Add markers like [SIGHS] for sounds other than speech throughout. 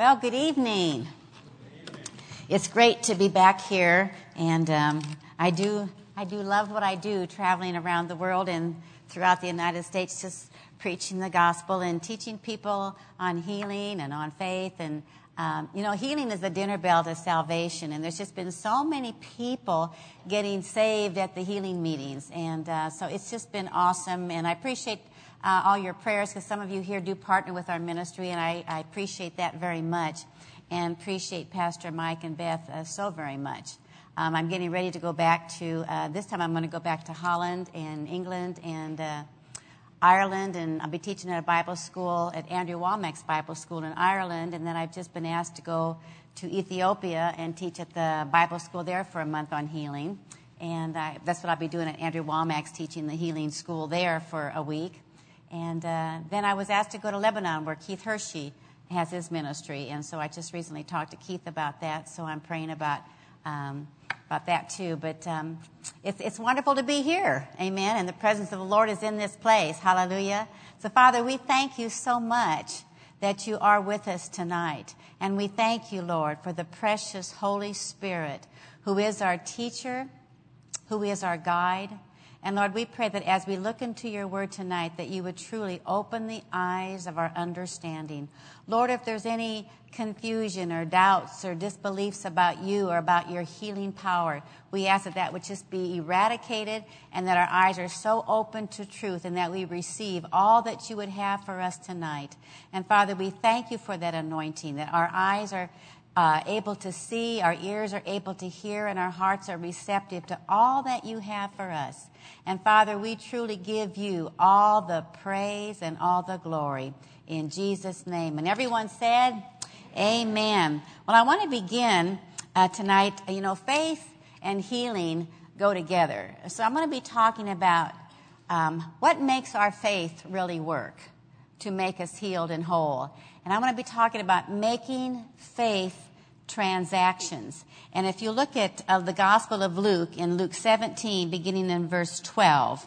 Well, good evening. It's great to be back here, and um, I do I do love what I do, traveling around the world and throughout the United States, just preaching the gospel and teaching people on healing and on faith. And um, you know, healing is the dinner bell to salvation, and there's just been so many people getting saved at the healing meetings, and uh, so it's just been awesome. And I appreciate uh, all your prayers because some of you here do partner with our ministry, and I, I appreciate that very much and appreciate Pastor Mike and Beth uh, so very much. Um, I'm getting ready to go back to, uh, this time I'm going to go back to Holland and England and uh, Ireland, and I'll be teaching at a Bible school at Andrew Wommack's Bible School in Ireland, and then I've just been asked to go to Ethiopia and teach at the Bible school there for a month on healing. And I, that's what I'll be doing at Andrew Wommack's, teaching the healing school there for a week. And uh, then I was asked to go to Lebanon where Keith Hershey has his ministry. And so I just recently talked to Keith about that. So I'm praying about, um, about that too. But um, it's, it's wonderful to be here. Amen. And the presence of the Lord is in this place. Hallelujah. So, Father, we thank you so much that you are with us tonight. And we thank you, Lord, for the precious Holy Spirit who is our teacher, who is our guide and Lord, we pray that as we look into your word tonight, that you would truly open the eyes of our understanding. Lord, if there's any confusion or doubts or disbeliefs about you or about your healing power, we ask that that would just be eradicated and that our eyes are so open to truth and that we receive all that you would have for us tonight. And Father, we thank you for that anointing, that our eyes are uh, able to see, our ears are able to hear, and our hearts are receptive to all that you have for us. And Father, we truly give you all the praise and all the glory in Jesus' name. And everyone said, Amen. Well, I want to begin uh, tonight. You know, faith and healing go together. So I'm going to be talking about um, what makes our faith really work to make us healed and whole. And I want to be talking about making faith transactions. And if you look at uh, the Gospel of Luke in Luke 17, beginning in verse 12,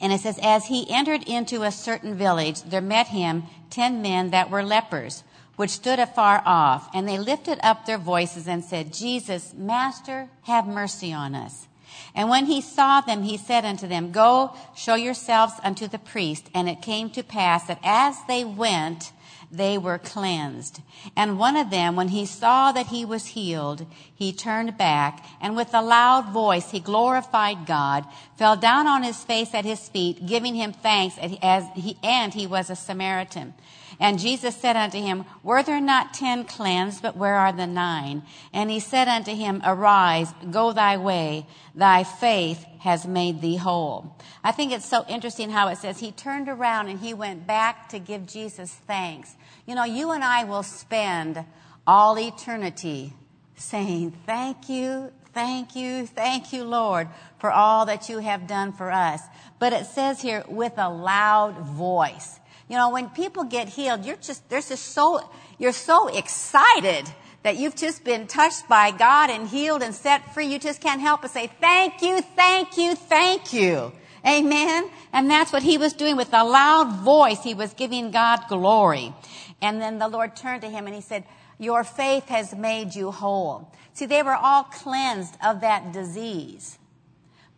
and it says, As he entered into a certain village, there met him ten men that were lepers, which stood afar off, and they lifted up their voices and said, Jesus, Master, have mercy on us. And when he saw them, he said unto them, Go, show yourselves unto the priest. And it came to pass that as they went, they were cleansed. And one of them, when he saw that he was healed, he turned back, and with a loud voice he glorified God, fell down on his face at his feet, giving him thanks, as he, and he was a Samaritan. And Jesus said unto him, Were there not ten cleansed, but where are the nine? And he said unto him, Arise, go thy way, thy faith has made thee whole. I think it's so interesting how it says he turned around and he went back to give Jesus thanks. You know, you and I will spend all eternity saying, Thank you, thank you, thank you, Lord, for all that you have done for us. But it says here, with a loud voice. You know, when people get healed, you're just, there's just so, you're so excited that you've just been touched by God and healed and set free. You just can't help but say, thank you, thank you, thank you. Amen. And that's what he was doing with a loud voice. He was giving God glory. And then the Lord turned to him and he said, your faith has made you whole. See, they were all cleansed of that disease.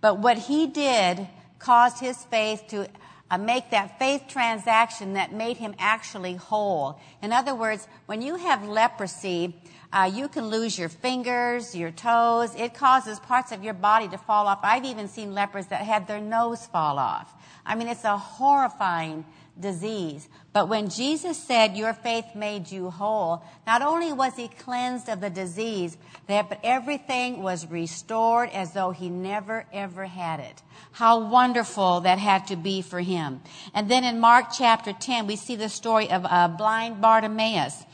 But what he did caused his faith to uh, make that faith transaction that made him actually whole. In other words, when you have leprosy, uh, you can lose your fingers, your toes. It causes parts of your body to fall off. I've even seen lepers that had their nose fall off. I mean, it's a horrifying disease. But when Jesus said, Your faith made you whole, not only was he cleansed of the disease, but everything was restored as though he never ever had it. How wonderful that had to be for him. And then in Mark chapter 10, we see the story of uh, blind Bartimaeus.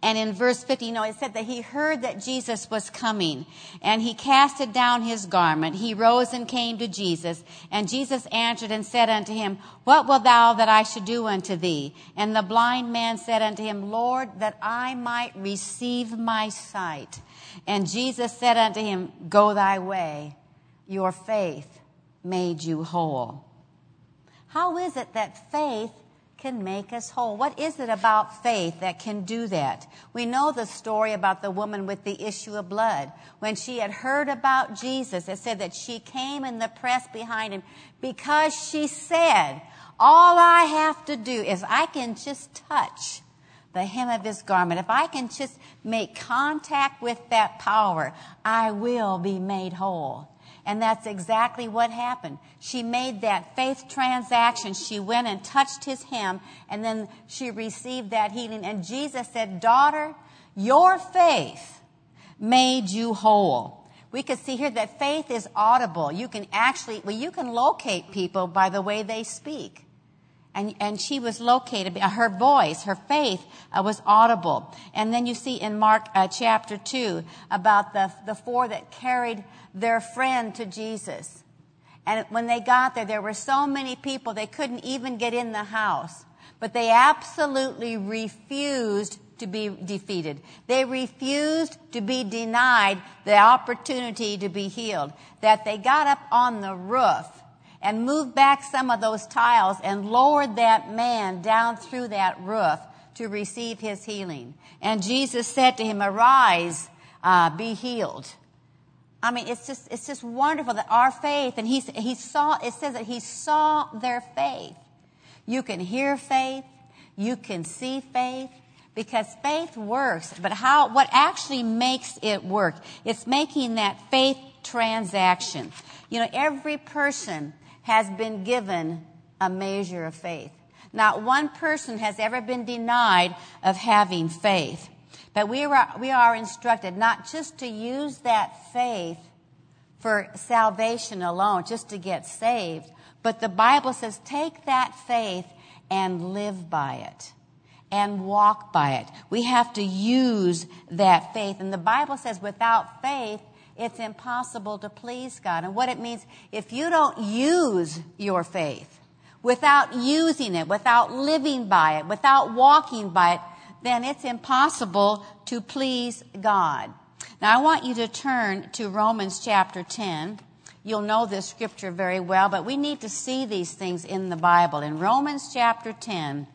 And in verse 50, you know, it said that he heard that Jesus was coming and he casted down his garment. He rose and came to Jesus and Jesus answered and said unto him, What wilt thou that I should do unto thee? And the blind man said unto him, Lord, that I might receive my sight. And Jesus said unto him, Go thy way. Your faith made you whole. How is it that faith can make us whole. What is it about faith that can do that? We know the story about the woman with the issue of blood. When she had heard about Jesus, it said that she came in the press behind him because she said, all I have to do is I can just touch the hem of his garment. If I can just make contact with that power, I will be made whole. And that's exactly what happened. She made that faith transaction. She went and touched his hem, and then she received that healing. And Jesus said, Daughter, your faith made you whole. We could see here that faith is audible. You can actually, well, you can locate people by the way they speak. And, and she was located, her voice, her faith uh, was audible. And then you see in Mark uh, chapter 2 about the, the four that carried their friend to Jesus. And when they got there, there were so many people, they couldn't even get in the house. But they absolutely refused to be defeated. They refused to be denied the opportunity to be healed. That they got up on the roof and moved back some of those tiles and lowered that man down through that roof to receive his healing. And Jesus said to him, Arise, uh, be healed. I mean, it's just, it's just wonderful that our faith, and he, he saw, it says that he saw their faith. You can hear faith, you can see faith, because faith works, but how, what actually makes it work? It's making that faith transaction. You know, every person has been given a measure of faith. Not one person has ever been denied of having faith. But we are, we are instructed not just to use that faith for salvation alone, just to get saved, but the Bible says take that faith and live by it and walk by it. We have to use that faith. And the Bible says without faith, it's impossible to please God. And what it means, if you don't use your faith, without using it, without living by it, without walking by it, then it's impossible to please God. Now I want you to turn to Romans chapter 10. You'll know this scripture very well, but we need to see these things in the Bible. In Romans chapter 10,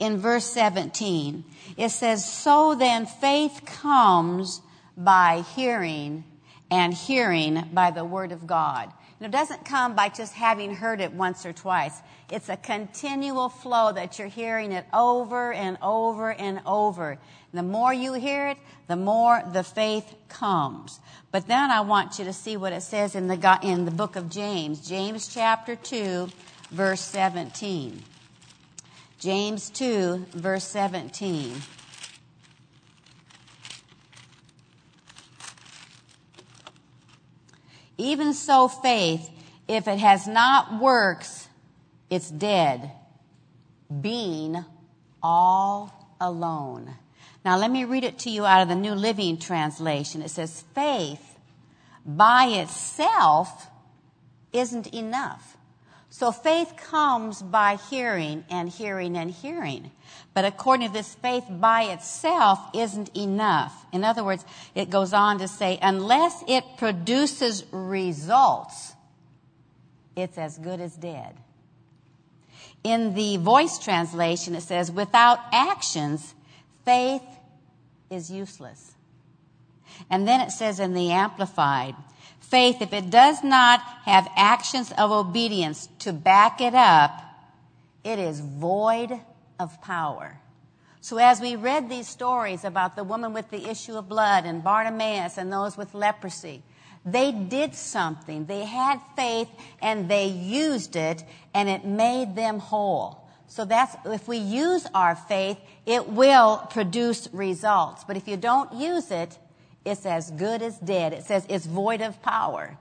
in verse 17, it says, So then faith comes by hearing, and hearing by the word of God. And it doesn't come by just having heard it once or twice. It's a continual flow that you're hearing it over and over and over. The more you hear it, the more the faith comes. But then I want you to see what it says in the, in the book of James. James chapter 2, verse 17. James 2, verse 17. Even so, faith, if it has not works, it's dead, being all alone. Now, let me read it to you out of the New Living Translation. It says, faith by itself isn't enough. So faith comes by hearing and hearing and hearing. But according to this, faith by itself isn't enough. In other words, it goes on to say, unless it produces results, it's as good as dead. In the voice translation, it says, without actions, faith is useless. And then it says in the Amplified, faith, if it does not have actions of obedience to back it up, it is void of power. So as we read these stories about the woman with the issue of blood and Bartimaeus and those with leprosy, they did something. They had faith and they used it and it made them whole. So that's, if we use our faith, it will produce results. But if you don't use it, it's as good as dead. It says it's void of power.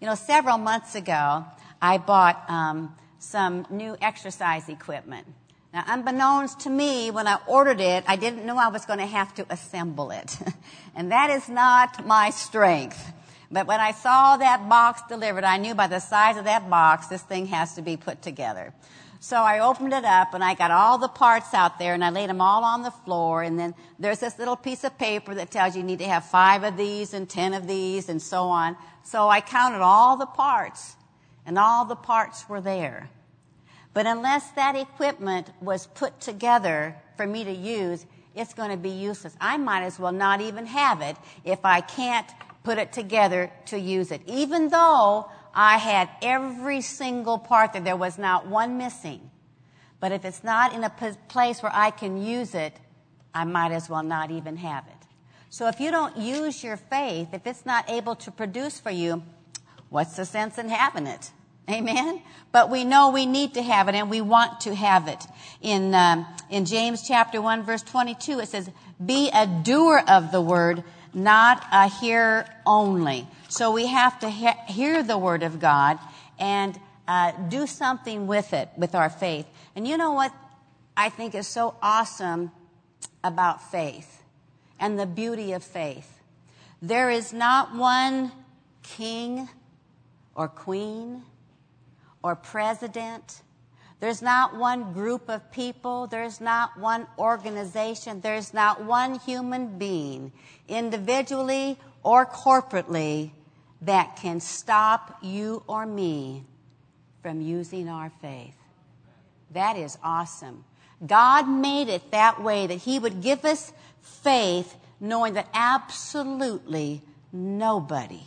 You know, several months ago, I bought um, some new exercise equipment. Now, unbeknownst to me, when I ordered it, I didn't know I was going to have to assemble it. [LAUGHS] and that is not my strength. But when I saw that box delivered, I knew by the size of that box, this thing has to be put together. So I opened it up and I got all the parts out there and I laid them all on the floor. And then there's this little piece of paper that tells you you need to have five of these and ten of these and so on. So I counted all the parts and all the parts were there. But unless that equipment was put together for me to use, it's going to be useless. I might as well not even have it if I can't put it together to use it. Even though I had every single part that there was not one missing. But if it's not in a place where I can use it, I might as well not even have it. So if you don't use your faith, if it's not able to produce for you, what's the sense in having it? Amen. But we know we need to have it, and we want to have it. In um, in James chapter one verse twenty two, it says, "Be a doer of the word, not a hearer only." So we have to he- hear the word of God and uh, do something with it, with our faith. And you know what I think is so awesome about faith and the beauty of faith? There is not one king or queen or president. There's not one group of people. There's not one organization. There's not one human being, individually or corporately, that can stop you or me from using our faith. That is awesome. God made it that way that He would give us faith knowing that absolutely nobody,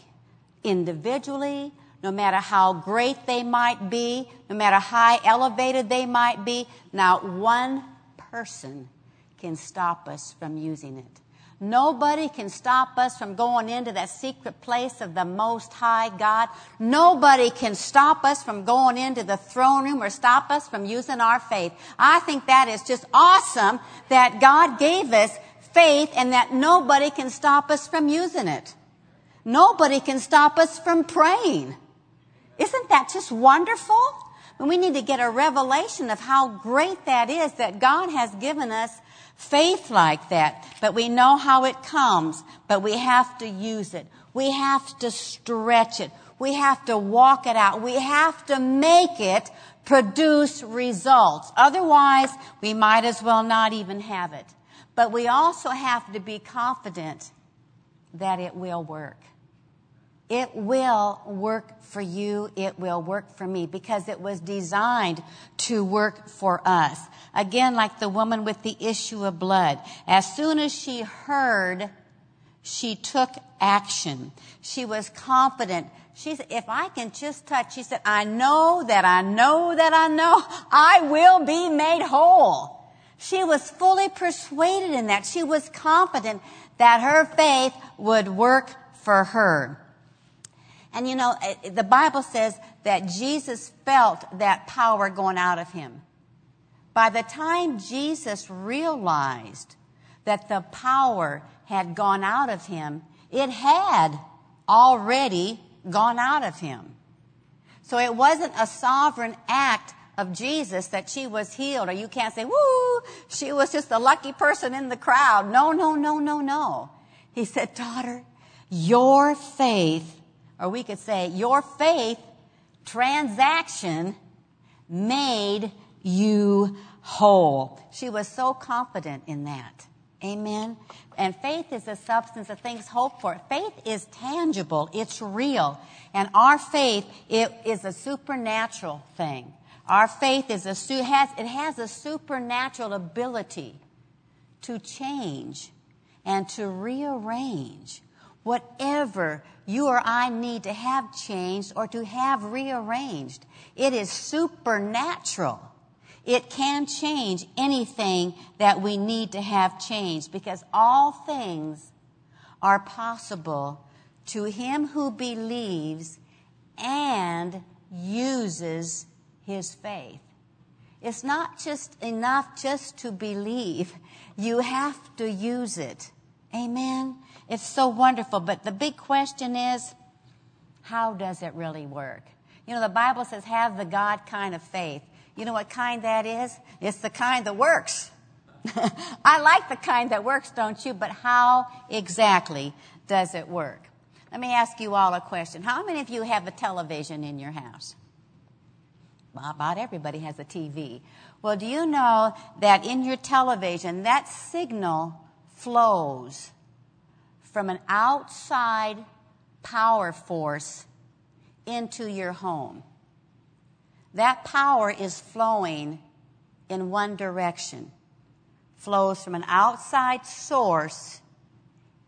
individually no matter how great they might be, no matter how elevated they might be, not one person can stop us from using it. Nobody can stop us from going into that secret place of the Most High God. Nobody can stop us from going into the throne room or stop us from using our faith. I think that is just awesome that God gave us faith and that nobody can stop us from using it. Nobody can stop us from praying. Isn't that just wonderful? And we need to get a revelation of how great that is that God has given us faith like that. But we know how it comes, but we have to use it. We have to stretch it. We have to walk it out. We have to make it produce results. Otherwise, we might as well not even have it. But we also have to be confident that it will work. It will work for you. It will work for me because it was designed to work for us. Again, like the woman with the issue of blood. As soon as she heard, she took action. She was confident. She said, if I can just touch, she said, I know that I know that I know I will be made whole. She was fully persuaded in that. She was confident that her faith would work for her. And you know, eh, the Bible says that Jesus felt that power going out of him. By the time Jesus realized that the power had gone out of him, it had already gone out of him. So it wasn't a sovereign act of Jesus that she was healed, or you can't say, woo, she was just a lucky person in the crowd. No, no, no, no, no. He said, daughter, your faith or we could say, your faith transaction made you whole. She was so confident in that. Amen. And faith is the substance of things hoped for. Faith is tangible. It's real. And our faith it is a supernatural thing. Our faith is a, has, it has a supernatural ability to change and to rearrange whatever you or I need to have changed or to have rearranged. It is supernatural. It can change anything that we need to have changed because all things are possible to him who believes and uses his faith. It's not just enough just to believe. You have to use it. Amen. It's so wonderful. But the big question is, how does it really work? You know, the Bible says have the God kind of faith. You know what kind that is? It's the kind that works. [LAUGHS] I like the kind that works, don't you? But how exactly does it work? Let me ask you all a question. How many of you have a television in your house? Well, about everybody has a TV. Well, do you know that in your television, that signal flows from an outside power force into your home. That power is flowing in one direction, flows from an outside source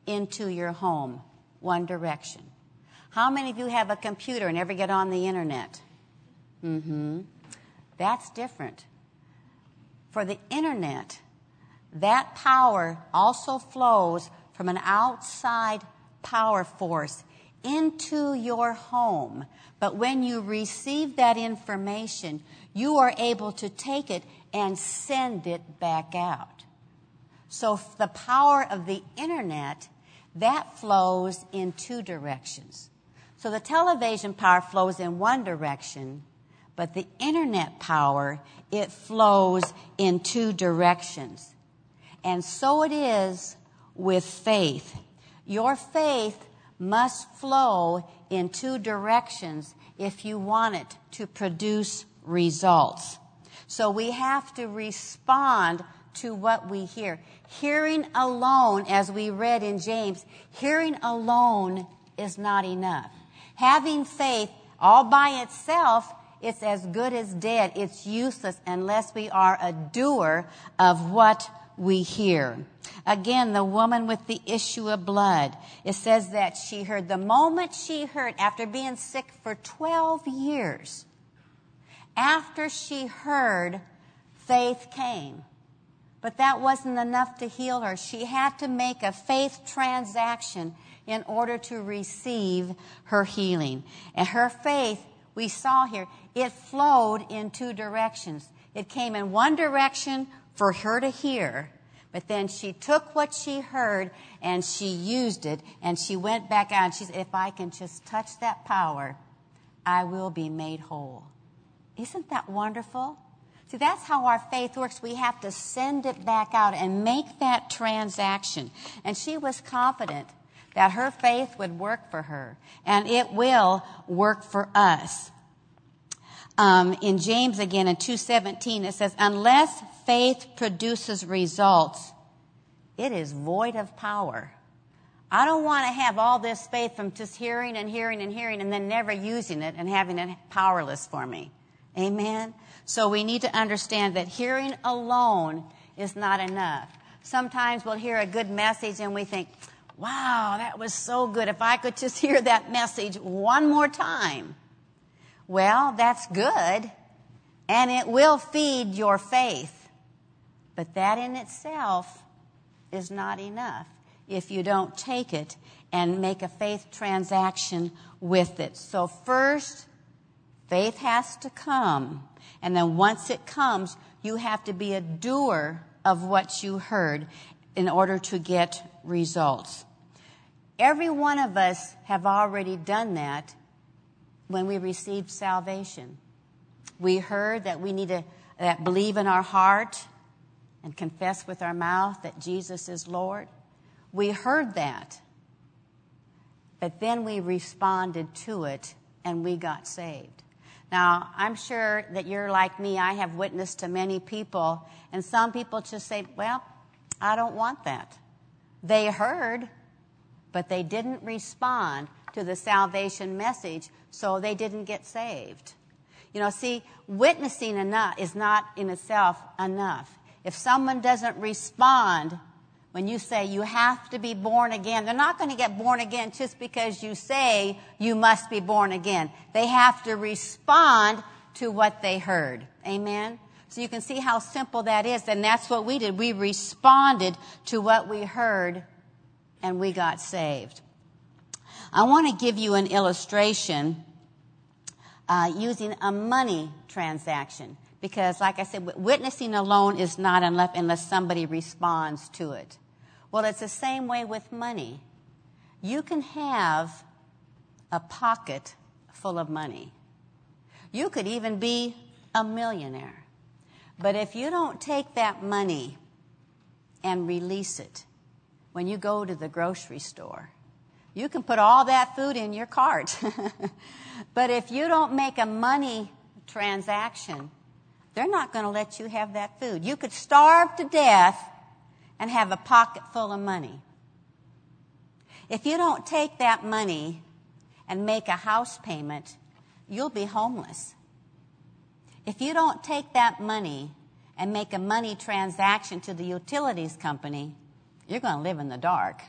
into your home, one direction. How many of you have a computer and ever get on the internet? Mm-hmm. That's different. For the internet, that power also flows from an outside power force into your home. But when you receive that information, you are able to take it and send it back out. So the power of the internet, that flows in two directions. So the television power flows in one direction, but the internet power, it flows in two directions. And so it is with faith. Your faith must flow in two directions if you want it to produce results. So we have to respond to what we hear. Hearing alone, as we read in James, hearing alone is not enough. Having faith all by itself, it's as good as dead. It's useless unless we are a doer of what we hear. Again, the woman with the issue of blood. It says that she heard, the moment she heard, after being sick for 12 years, after she heard, faith came. But that wasn't enough to heal her. She had to make a faith transaction in order to receive her healing. And her faith, we saw here, it flowed in two directions. It came in one direction for her to hear, but then she took what she heard and she used it and she went back out and she said, if I can just touch that power, I will be made whole. Isn't that wonderful? See, that's how our faith works. We have to send it back out and make that transaction. And she was confident that her faith would work for her and it will work for us. Um, in James again in 217 it says, unless faith produces results, it is void of power. I don't want to have all this faith from just hearing and hearing and hearing and then never using it and having it powerless for me. Amen? So we need to understand that hearing alone is not enough. Sometimes we'll hear a good message and we think, wow, that was so good. If I could just hear that message one more time. Well, that's good and it will feed your faith. But that in itself is not enough if you don't take it and make a faith transaction with it. So first, faith has to come. And then once it comes, you have to be a doer of what you heard in order to get results. Every one of us have already done that when we received salvation. We heard that we need to that believe in our heart and confess with our mouth that Jesus is Lord. We heard that. But then we responded to it and we got saved. Now, I'm sure that you're like me. I have witnessed to many people, and some people just say, Well, I don't want that. They heard, but they didn't respond to the salvation message, so they didn't get saved. You know, see, witnessing enough is not in itself enough. If someone doesn't respond when you say you have to be born again, they're not going to get born again just because you say you must be born again. They have to respond to what they heard. Amen? So you can see how simple that is. And that's what we did. We responded to what we heard and we got saved. I want to give you an illustration uh, using a money transaction. Because, like I said, witnessing alone is not enough unless somebody responds to it. Well, it's the same way with money. You can have a pocket full of money. You could even be a millionaire. But if you don't take that money and release it when you go to the grocery store, you can put all that food in your cart. [LAUGHS] but if you don't make a money transaction, they're not going to let you have that food. You could starve to death and have a pocket full of money. If you don't take that money and make a house payment, you'll be homeless. If you don't take that money and make a money transaction to the utilities company, you're going to live in the dark.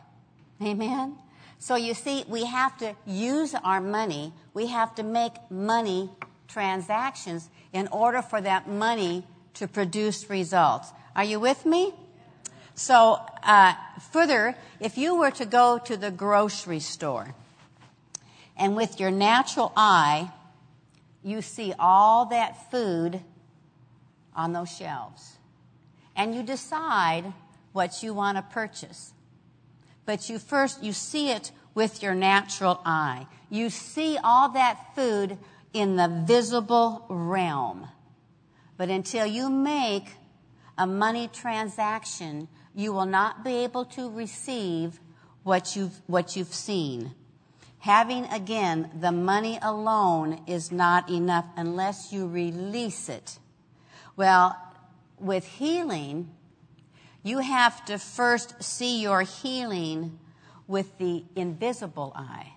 Amen? So you see, we have to use our money. We have to make money transactions in order for that money to produce results. Are you with me? So, uh, further, if you were to go to the grocery store and with your natural eye, you see all that food on those shelves, and you decide what you want to purchase. But you first, you see it with your natural eye. You see all that food in the visible realm. But until you make a money transaction, you will not be able to receive what you've, what you've seen. Having again, the money alone is not enough unless you release it. Well, with healing, you have to first see your healing with the invisible eye.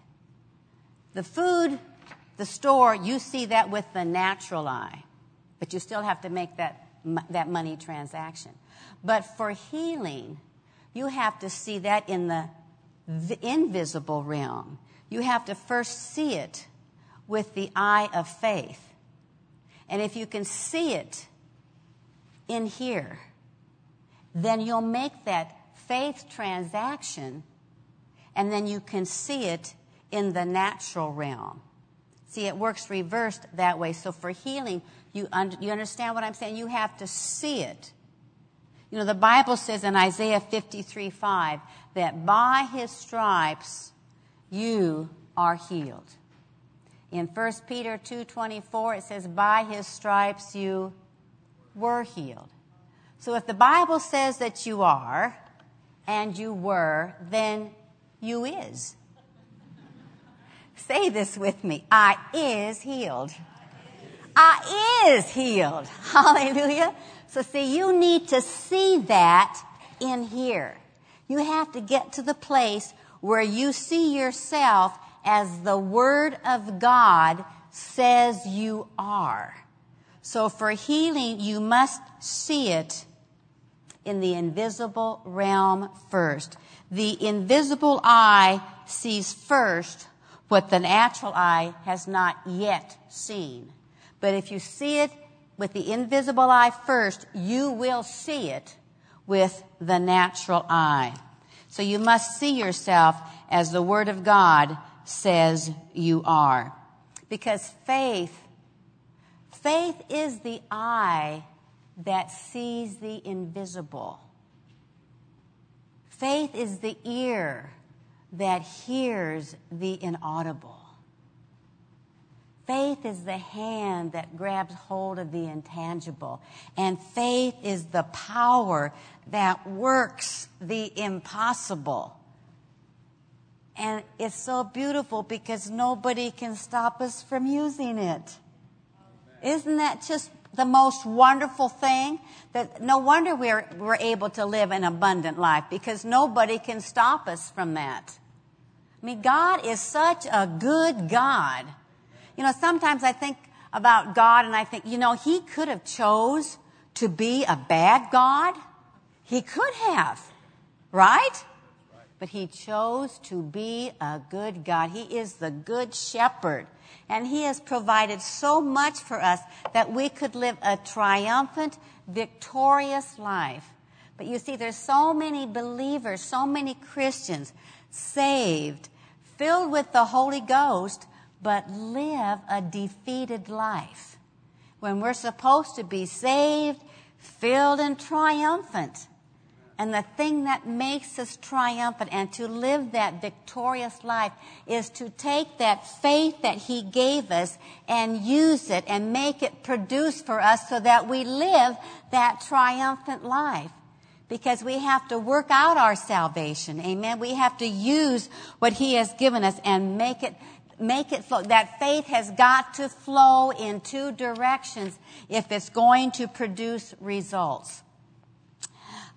The food, the store, you see that with the natural eye, but you still have to make that, that money transaction. But for healing, you have to see that in the invisible realm. You have to first see it with the eye of faith. And if you can see it in here, then you'll make that faith transaction and then you can see it in the natural realm. See, it works reversed that way. So for healing, you, un- you understand what I'm saying? You have to see it. You know, the Bible says in Isaiah 53 5 that by his stripes you are healed. In 1 Peter 2:24 it says by his stripes you were healed. So if the Bible says that you are and you were, then you is. Say this with me. I is healed. I is healed. [LAUGHS] Hallelujah. So see, you need to see that in here. You have to get to the place where you see yourself as the Word of God says you are. So for healing, you must see it in the invisible realm first. The invisible eye sees first what the natural eye has not yet seen. But if you see it with the invisible eye first, you will see it with the natural eye. So you must see yourself as the Word of God says you are. Because faith, faith is the eye that sees the invisible. Faith is the ear that hears the inaudible. Faith is the hand that grabs hold of the intangible. And faith is the power that works the impossible. And it's so beautiful because nobody can stop us from using it. Isn't that just the most wonderful thing? That no wonder we're, we're able to live an abundant life because nobody can stop us from that. I mean, God is such a good God you know, sometimes I think about God and I think, you know, he could have chose to be a bad God. He could have, right? But he chose to be a good God. He is the good shepherd. And he has provided so much for us that we could live a triumphant, victorious life. But you see, there's so many believers, so many Christians saved, filled with the Holy Ghost, but live a defeated life. When we're supposed to be saved, filled, and triumphant. And the thing that makes us triumphant and to live that victorious life is to take that faith that He gave us and use it and make it produce for us so that we live that triumphant life. Because we have to work out our salvation. Amen. We have to use what He has given us and make it make it flow. That faith has got to flow in two directions if it's going to produce results.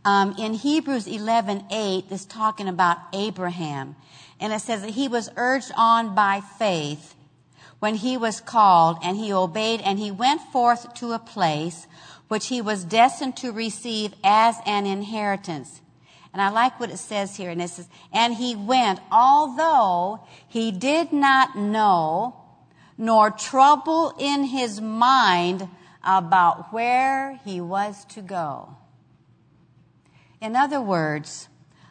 Um, in Hebrews 11, 8, it's talking about Abraham. And it says that he was urged on by faith when he was called, and he obeyed, and he went forth to a place which he was destined to receive as an inheritance. And I like what it says here, and it says, and he went, although he did not know, nor trouble in his mind about where he was to go. In other words,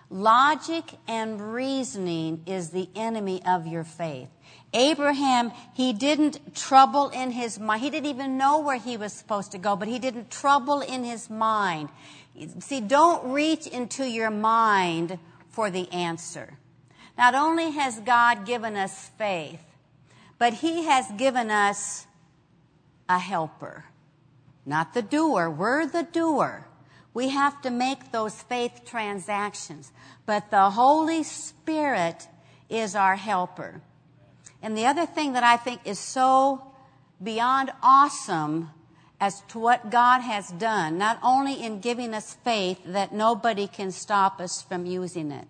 logic and reasoning is the enemy of your faith. Abraham, he didn't trouble in his mind. He didn't even know where he was supposed to go, but he didn't trouble in his mind. See, don't reach into your mind for the answer. Not only has God given us faith, but he has given us a helper. Not the doer. We're the doer. We have to make those faith transactions. But the Holy Spirit is our helper. And the other thing that I think is so beyond awesome as to what God has done, not only in giving us faith that nobody can stop us from using it,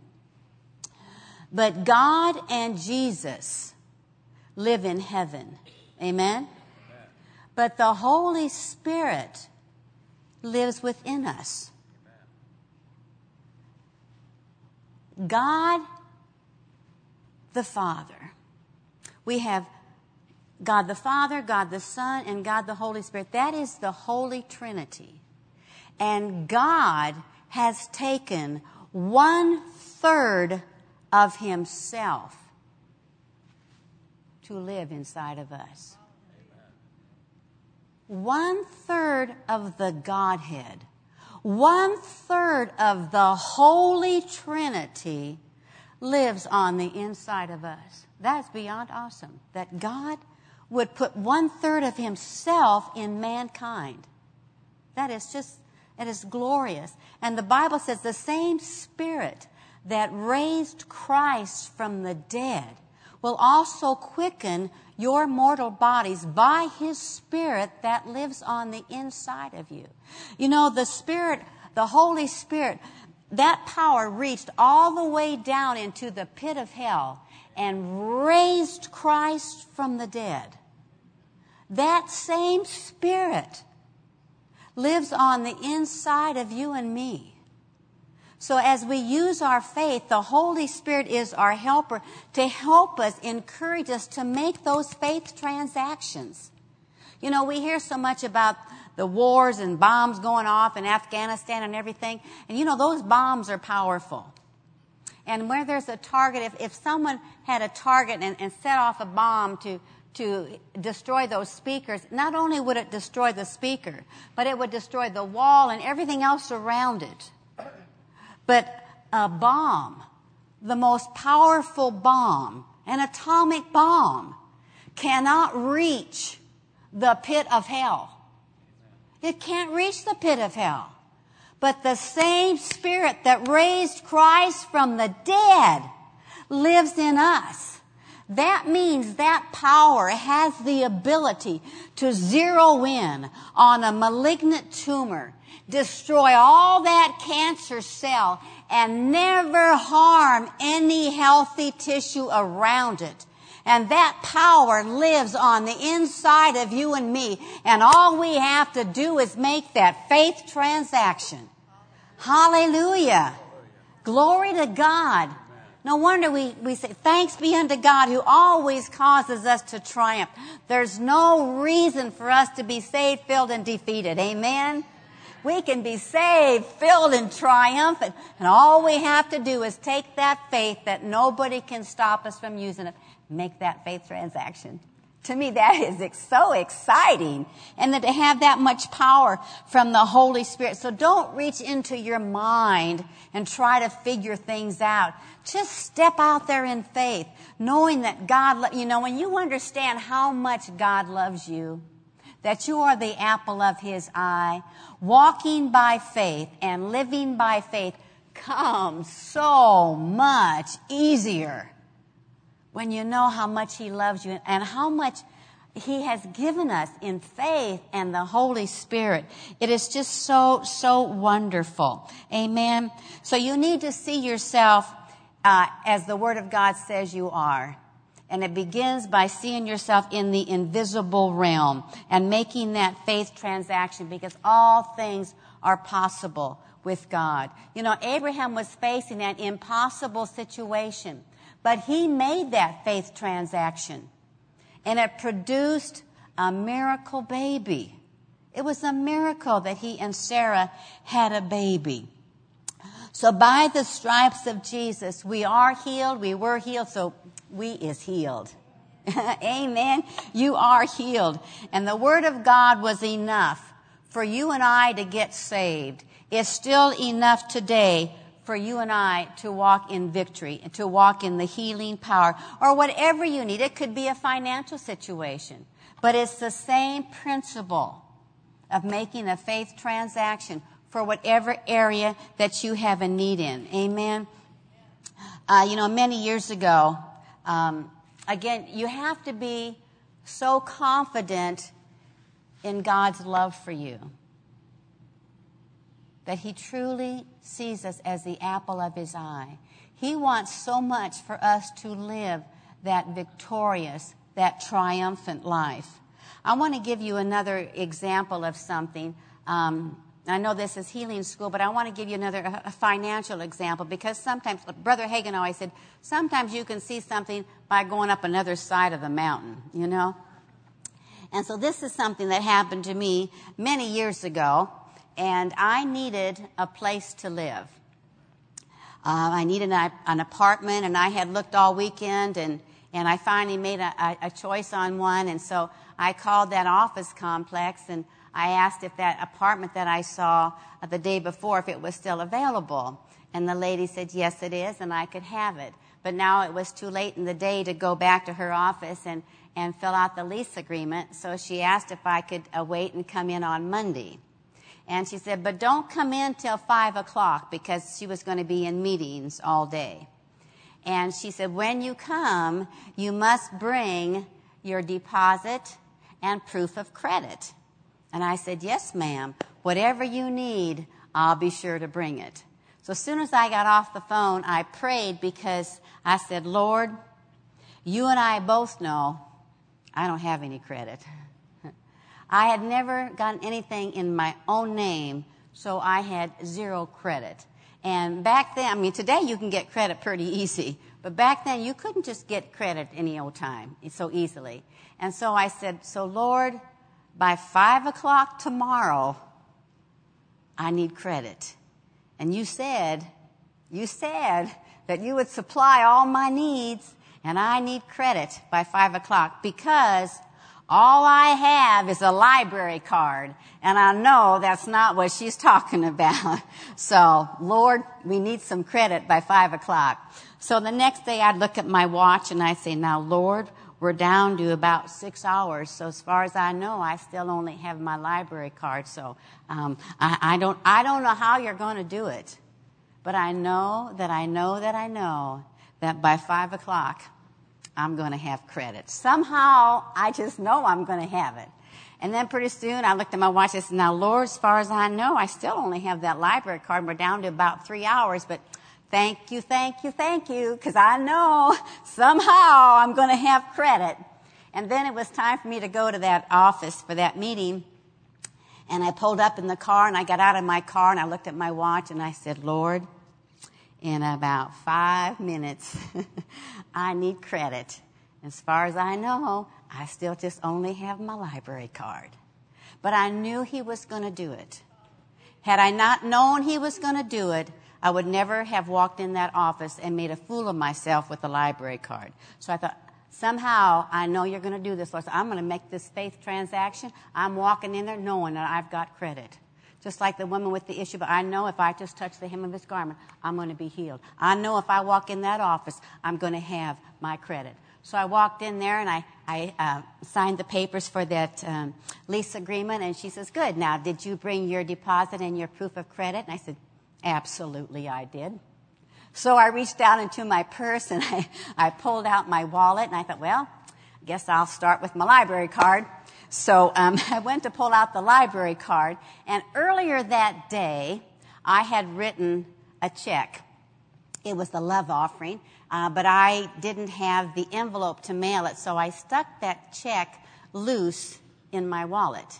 but God and Jesus live in heaven. Amen? But the Holy Spirit lives within us. God the Father. We have God the Father, God the Son, and God the Holy Spirit. That is the Holy Trinity. And God has taken one third of Himself to live inside of us. One third of the Godhead, one third of the Holy Trinity lives on the inside of us. That's beyond awesome. That God would put one third of himself in mankind. That is just, it is glorious. And the Bible says the same spirit that raised Christ from the dead will also quicken your mortal bodies by his spirit that lives on the inside of you. You know, the spirit, the Holy Spirit, that power reached all the way down into the pit of hell and raised Christ from the dead. That same Spirit lives on the inside of you and me. So as we use our faith, the Holy Spirit is our helper to help us, encourage us to make those faith transactions. You know, we hear so much about the wars and bombs going off in Afghanistan and everything. And you know, those bombs are powerful. And where there's a target, if, if someone had a target and, and set off a bomb to, to destroy those speakers, not only would it destroy the speaker, but it would destroy the wall and everything else around it. But a bomb, the most powerful bomb, an atomic bomb, cannot reach the pit of hell. It can't reach the pit of hell. But the same spirit that raised Christ from the dead lives in us. That means that power has the ability to zero in on a malignant tumor, destroy all that cancer cell, and never harm any healthy tissue around it. And that power lives on the inside of you and me. And all we have to do is make that faith transaction. Hallelujah. Glory to God. No wonder we, we say, thanks be unto God who always causes us to triumph. There's no reason for us to be saved, filled, and defeated. Amen? We can be saved, filled, and triumphant. And all we have to do is take that faith that nobody can stop us from using it, make that faith transaction. To me, that is so exciting. And that to have that much power from the Holy Spirit. So don't reach into your mind and try to figure things out. Just step out there in faith, knowing that God, you know, when you understand how much God loves you, that you are the apple of His eye, walking by faith and living by faith comes so much easier when you know how much He loves you and how much He has given us in faith and the Holy Spirit. It is just so, so wonderful. Amen. So you need to see yourself uh, as the Word of God says you are. And it begins by seeing yourself in the invisible realm and making that faith transaction because all things are possible with God. You know, Abraham was facing an impossible situation, but he made that faith transaction and it produced a miracle baby. It was a miracle that he and Sarah had a baby. So by the stripes of Jesus, we are healed. We were healed. So we is healed. [LAUGHS] Amen. You are healed. And the word of God was enough for you and I to get saved. It's still enough today for you and I to walk in victory, and to walk in the healing power, or whatever you need. It could be a financial situation, but it's the same principle of making a faith transaction for whatever area that you have a need in. Amen. Uh, you know, many years ago, um, again, you have to be so confident in God's love for you that He truly sees us as the apple of His eye. He wants so much for us to live that victorious, that triumphant life. I want to give you another example of something. Um, I know this is healing school, but I want to give you another a financial example because sometimes, Brother Hagin always said, sometimes you can see something by going up another side of the mountain, you know? And so this is something that happened to me many years ago, and I needed a place to live. Uh, I needed an, an, apartment, and I had looked all weekend, and, and I finally made a, a choice on one, and so I called that office complex, and I asked if that apartment that I saw the day before, if it was still available. And the lady said, yes, it is, and I could have it. But now it was too late in the day to go back to her office and, and fill out the lease agreement. So she asked if I could uh, wait and come in on Monday. And she said, but don't come in till five o'clock because she was going to be in meetings all day. And she said, when you come, you must bring your deposit and proof of credit. And I said, Yes, ma'am. Whatever you need, I'll be sure to bring it. So as soon as I got off the phone, I prayed because I said, Lord, you and I both know I don't have any credit. I had never gotten anything in my own name, so I had zero credit. And back then, I mean, today you can get credit pretty [LAUGHS] easy, but back then you couldn't just get credit any old time so easily. And so I said, So Lord, by five o'clock tomorrow, I need credit. And you said, you said that you would supply all my needs and I need credit by five o'clock because all I have is a library card and I know that's not what she's [LAUGHS] talking about. So Lord, we need some credit by five o'clock. So the next day I'd look at my watch and I'd say, now Lord, we're down to about six hours. So as far as I know, I still only have my library card. So um, I, I don't I don't know how you're going to do it, but I know that I know that I know that by five o'clock I'm going to have credit. Somehow I just know I'm going to have it. And then pretty soon I looked at my watch and said, now Lord, as far as I know, I still only have that library card. We're down to about three hours, but Thank you, thank you, thank you, because I know somehow I'm going to have credit. And then it was time for me to go to that office for that meeting. And I pulled up in the car and I got out of my car and I looked at my watch and I said, Lord, in about five minutes, [LAUGHS] I need credit. As far as I know, I still just only have my library card. But I knew he was going to do it. Had I not known he was going to do it, I would never have walked in that office and made a fool of myself with a library card. So I thought, somehow I know you're going to do this, Lord. So I'm going to make this faith transaction. I'm walking in there knowing that I've got credit. Just like the woman with the issue, but I know if I just touch the hem of his garment, I'm going to be healed. I know if I walk in that office, I'm going to have my credit. So I walked in there and I, I uh, signed the papers for that um, lease agreement, and she says, Good. Now, did you bring your deposit and your proof of credit? And I said, Absolutely, I did. So I reached down into my purse and [LAUGHS] I, I pulled out my wallet and I thought, well, I guess I'll start with my library card. So um, [LAUGHS] I went to pull out the library card, and earlier that day, I had written a check it was the love offering, uh, but I didn't have the envelope to mail it, so I stuck that check loose in my wallet.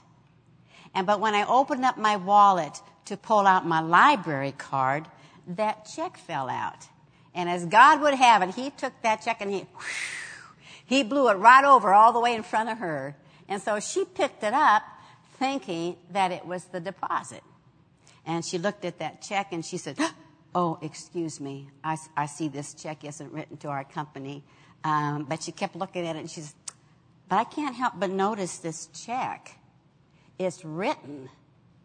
And but when I opened up my wallet to pull out my library card, that check fell out. And as God would have it, he took that check and he, whew, he blew it right over all the way in front of her. And so she picked it up thinking that it was the deposit. And she looked at that check and she said, [GASPS] Oh, excuse me. I, I see this check isn't written to our company. Um, but she kept looking at it and she said, But I can't help but notice this check It's written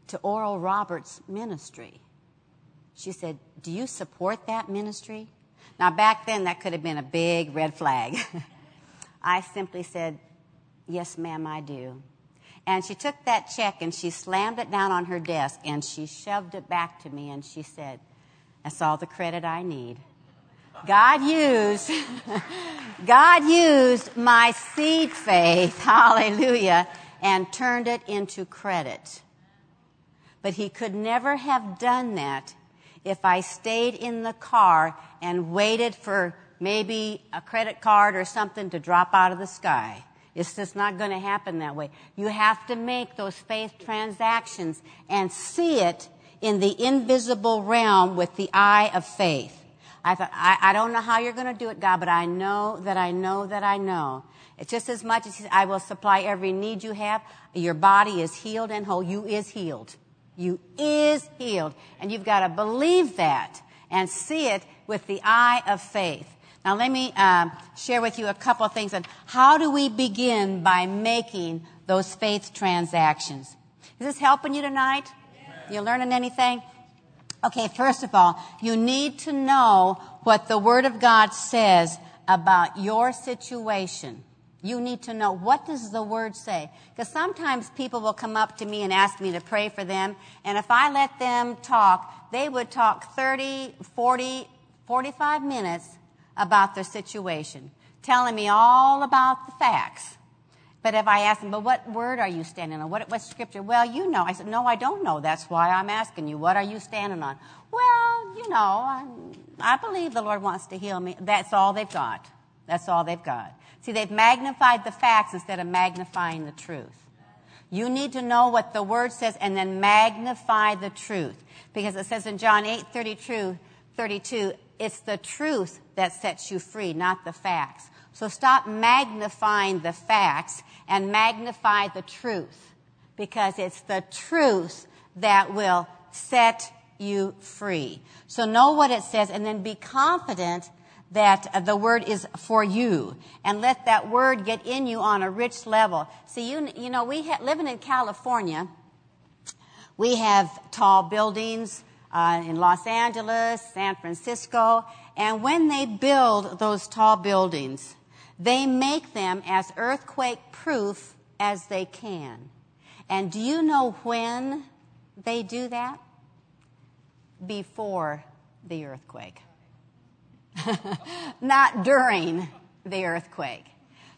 to Oral Roberts Ministry. She said, Do you support that ministry? Now, back then, that could have been a big red flag. [LAUGHS] I simply said, Yes, ma'am, I do. And she took that check and she slammed it down on her desk and she shoved it back to me and she said, That's all the credit I need. God used, [LAUGHS] God used my seed faith, [LAUGHS] hallelujah, and turned it into credit. But he could never have done that if I stayed in the car and waited for maybe a credit card or something to drop out of the sky. It's just not going to happen that way. You have to make those faith transactions and see it in the invisible realm with the eye of faith. I thought, I, I don't know how you're going to do it, God, but I know that I know that I know. It's just as much as I will supply every need you have. Your body is healed and whole. You is healed. You is healed. And you've got to believe that and see it with the eye of faith. Now let me uh, share with you a couple of things on how do we begin by making those faith transactions. Is this helping you tonight? You learning anything? Okay, first of all, you need to know what the Word of God says about your situation. You need to know what does the word say? Because sometimes people will come up to me and ask me to pray for them, and if I let them talk, they would talk 30, 40, 45 minutes about their situation, telling me all about the facts. But if I ask them, but what word are you standing on? What, what scripture? Well, you know. I said, no, I don't know. That's why I'm asking you. What are you standing on? Well, you know, I, I believe the Lord wants to heal me. That's all they've got. That's all they've got. See, they've magnified the facts instead of magnifying the truth. You need to know what the word says and then magnify the truth. Because it says in John 8, 32, 32, it's the truth that sets you free, not the facts. So stop magnifying the facts and magnify the truth. Because it's the truth that will set you free. So know what it says and then be confident that the word is for you and let that word get in you on a rich level. See, you, you know, we ha- living in California, we have tall buildings uh, in Los Angeles, San Francisco, and when they build those tall buildings, they make them as earthquake proof as they can. And do you know when they do that? Before the earthquake. [LAUGHS] not during the earthquake.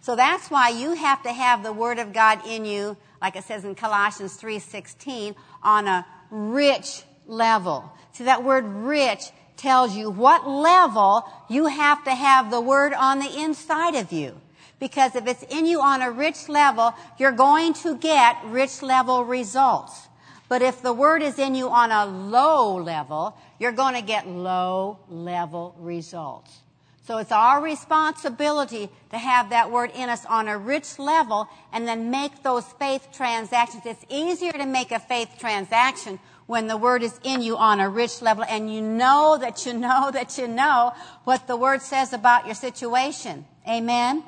So that's why you have to have the word of God in you, like it says in Colossians 3:16, on a rich level. See that word rich tells you what level you have to have the word on the inside of you. Because if it's in you on a rich level, you're going to get rich level results. But if the word is in you on a low level, you're going to get low level results. So it's our responsibility to have that word in us on a rich level and then make those faith transactions. It's easier to make a faith transaction when the word is in you on a rich level and you know that you know that you know what the word says about your situation. Amen.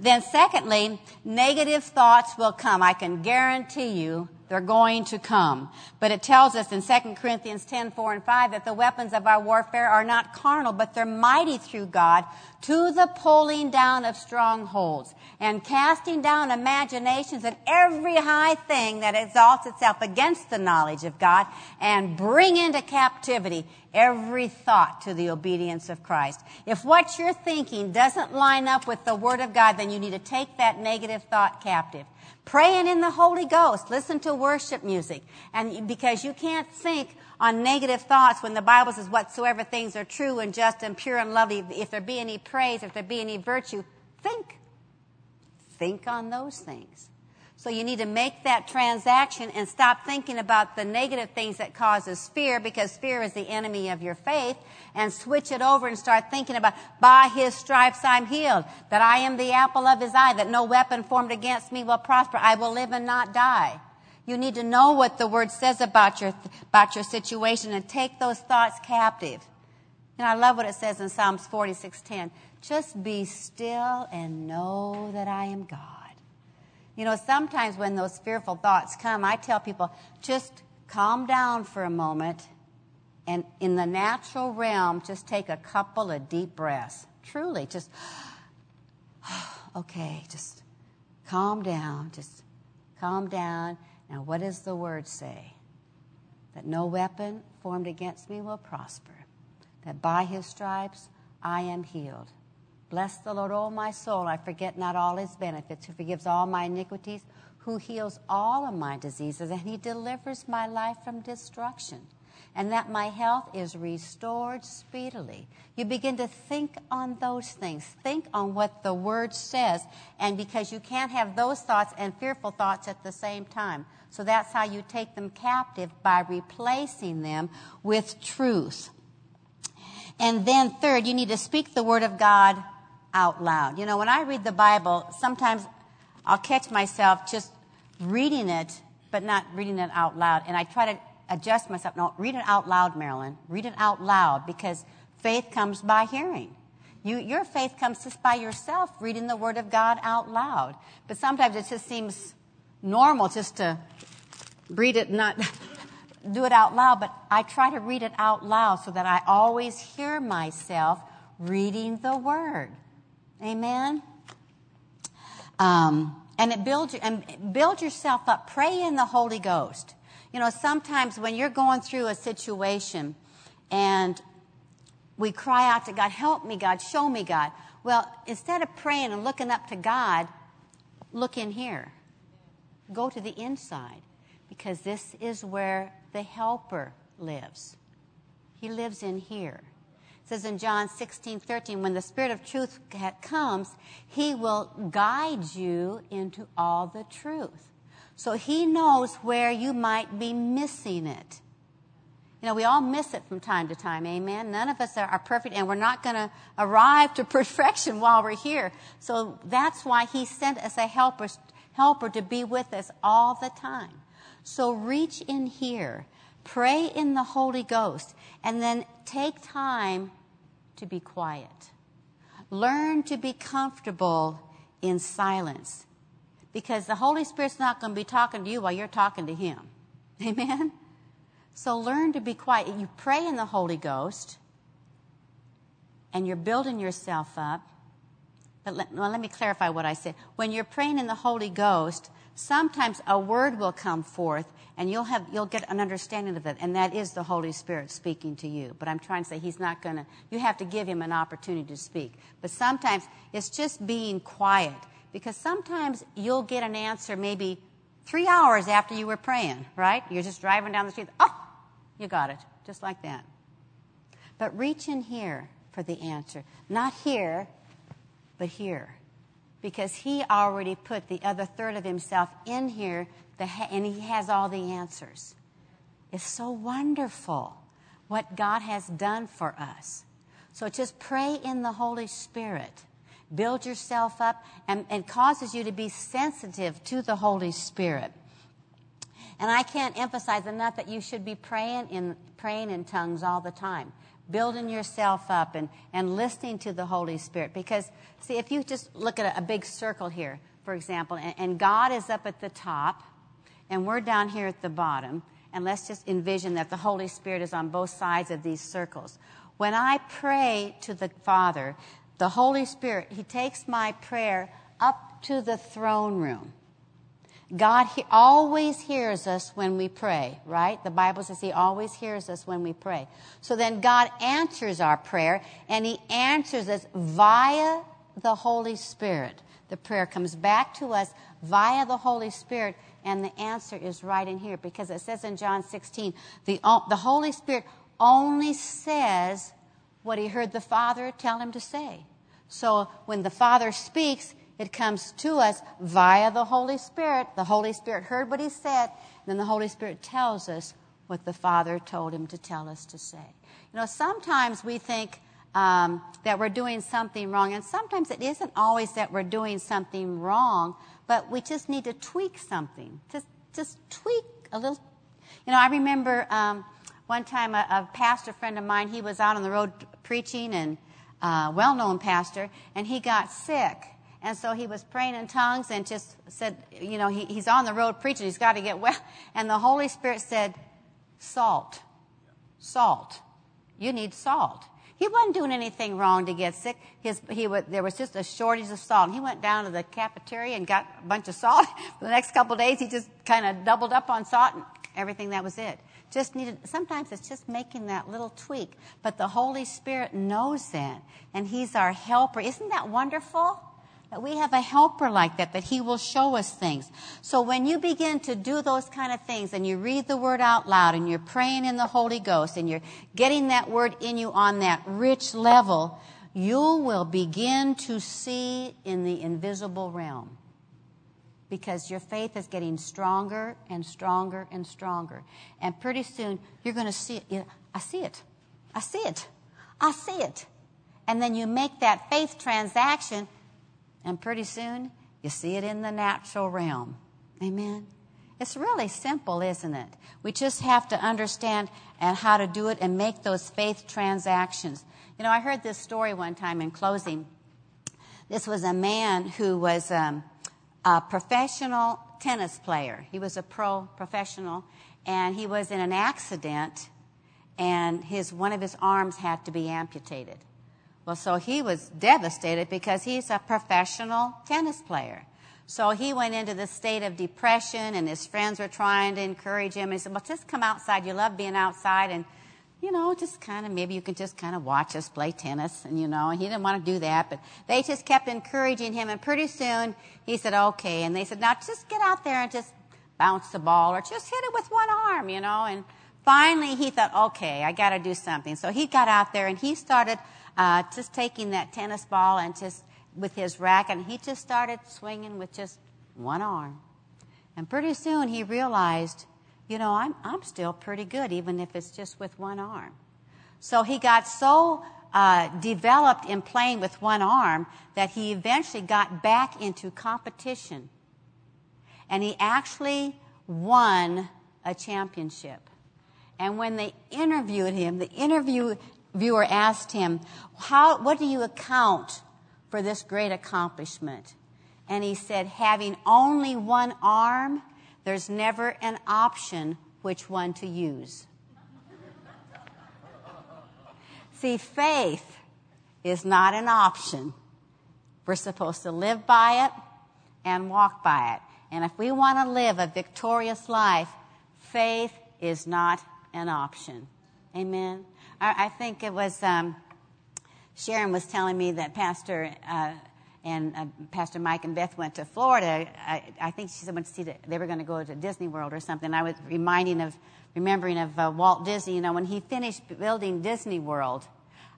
Then secondly, negative thoughts will come. I can guarantee you they're going to come. But it tells us in 2 Corinthians 10, 4 and 5 that the weapons of our warfare are not carnal, but they're mighty through God to the pulling down of strongholds and casting down imaginations and every high thing that exalts itself against the knowledge of God and bring into captivity every thought to the obedience of Christ. If what you're thinking doesn't line up with the Word of God, then you need to take that negative thought captive. Praying in the Holy Ghost, listen to worship music. And because you can't think on negative thoughts when the Bible says whatsoever things are true and just and pure and lovely, if there be any praise, if there be any virtue, think. Think on those things. So you need to make that transaction and stop thinking about the negative things that causes fear because fear is the enemy of your faith and switch it over and start thinking about by his stripes I'm healed, that I am the apple of his eye, that no weapon formed against me will prosper. I will live and not die. You need to know what the word says about your, about your situation and take those thoughts captive. And I love what it says in Psalms 46:10. Just be still and know that I am God. You know, sometimes when those fearful thoughts come, I tell people, just calm down for a moment and in the natural realm, just take a couple of deep breaths. Truly, just, [SIGHS] okay, just calm down, just calm down. Now, what does the word say? That no weapon formed against me will prosper, that by his stripes I am healed. Bless the Lord, O my soul. I forget not all his benefits, who forgives all my iniquities, who heals all of my diseases, and he delivers my life from destruction, and that my health is restored speedily. You begin to think on those things. Think on what the word says, and because you can't have those thoughts and fearful thoughts at the same time. So that's how you take them captive by replacing them with truth. And then, third, you need to speak the word of God out loud. You know, when I read the Bible, sometimes I'll catch myself just reading it, but not reading it out loud. And I try to adjust myself. No, read it out loud, Marilyn. Read it out loud because faith comes by hearing. You, your faith comes just by yourself reading the Word of God out loud. But sometimes it just seems normal just to read it, not do it out loud. But I try to read it out loud so that I always hear myself reading the Word. Amen. Um, and it builds and build yourself up. Pray in the Holy Ghost. You know, sometimes when you're going through a situation and we cry out to God, help me, God, show me, God. Well, instead of praying and looking up to God, look in here. Go to the inside because this is where the helper lives. He lives in here. It says in John 16, 13, when the Spirit of truth comes, He will guide you into all the truth. So He knows where you might be missing it. You know, we all miss it from time to time, amen? None of us are perfect, and we're not going to arrive to [LAUGHS] perfection while we're here. So that's why He sent us a helper, helper to be with us all the time. So reach in here Pray in the Holy Ghost and then take time to be quiet. Learn to be comfortable in silence because the Holy Spirit's not going to be talking to you while you're talking to Him. [LAUGHS] Amen? So learn to be quiet. You pray in the Holy Ghost and you're building yourself up. But let, well, let me clarify what I said. When you're praying in the Holy Ghost, sometimes a word will come forth and you'll have you'll get an understanding of it and that is the holy spirit speaking to you. But i'm trying to say he's not going to you have to give him an opportunity to speak. But sometimes it's just being quiet because sometimes you'll get an answer maybe three hours after you were praying right? You're just driving down the street oh you got it just like that. But reach in here for the answer. Not here but here because he already put the other third of himself in here and he has all the answers. It's so wonderful what God has done for us. So just pray in the Holy Spirit. Build yourself up and, and causes you to be sensitive to the Holy Spirit. And I can't emphasize enough that you should be praying in, praying in tongues all the time building yourself up and, and listening to the Holy Spirit. Because, see, if you just look at a, a big circle here, for example, and, and God is up at the top, and we're down here at the bottom, and let's just envision that the Holy Spirit is on both sides of these circles. When I pray to the Father, the Holy Spirit, He takes my prayer up to the throne room. God he always hears us when we pray, right? The Bible says He always hears us when we pray. So then God answers our prayer, and He answers us via the Holy Spirit. The prayer comes back to us via the Holy Spirit, and the answer is right in here because it says in John 16, the, the Holy Spirit only says what He heard the Father tell Him to say. So when the Father speaks, it comes to us via the Holy Spirit. The Holy Spirit heard what he said, and then the Holy Spirit tells us what the Father told him to tell us to say. You know, sometimes we think um, that we're doing something wrong, and sometimes it isn't always that we're doing something wrong, but we just need to tweak something. Just, just tweak a little. You know, I remember um, one time a, a pastor friend of mine, he was out on the road preaching and uh, well-known pastor, and he got sick and so he was praying in tongues and just said, you know, he, he's on the road preaching. He's got to get well. [LAUGHS] And the Holy Spirit said, salt, salt. You need salt. He wasn't doing anything wrong to get sick. His, he there was just a shortage of salt. He went down to the cafeteria and got a bunch of salt. For [LAUGHS] the next couple days, he just kind of doubled up on salt and everything. That was it. Just needed, sometimes it's just making that little tweak. But the Holy Spirit knows that. And He's our helper. Isn't that wonderful? We have a helper like that, that he will show us things. So when you begin to do those kind of things and you read the word out loud and you're praying in the Holy Ghost and you're getting that word in you on that rich level, you will begin to see in the invisible realm. Because your faith is getting stronger and stronger and stronger. And pretty soon you're going to see it. I see it. I see it. I see it. And then you make that faith transaction and pretty soon, you see it in the natural realm. Amen. It's really simple, isn't it? We just have to understand and how to do it and make those faith transactions. You know, I heard this story one time in closing. This was a man who was um, a professional tennis player. He was a pro professional, and he was in an accident, and his one of his arms had to be amputated. Well, so he was devastated because he's a professional tennis player. So he went into the state of depression, and his friends were trying to encourage him. He said, Well, just come outside. You love being outside, and, you know, just kind of maybe you can just kind of watch us play tennis. And, you know, and he didn't want to do that, but they just kept encouraging him. And pretty soon he said, Okay. And they said, Now just get out there and just bounce the ball or just hit it with one arm, you know. And finally he thought, Okay, I got to do something. So he got out there and he started uh, just taking that tennis ball and just with his racket, and he just started swinging with just one arm. And pretty soon he realized, you know, I'm, I'm still pretty good, even if it's just with one arm. So he got so uh, developed in playing with one arm that he eventually got back into competition. And he actually won a championship. And when they interviewed him, the interview viewer asked him, How, What do you account for this great accomplishment? And he said, Having only one arm, there's never an option which one to use. See, faith is not an option. We're supposed to live by it and walk by it. And if we want to live a victorious life, faith is not an option. Amen. I, I think it was um, Sharon was telling me that Pastor uh, and uh, Pastor Mike and Beth went to Florida. I, I think she said went to see the, they were going to go to Disney World or something. I was reminding of remembering of uh, Walt Disney. You know, when he finished building Disney World,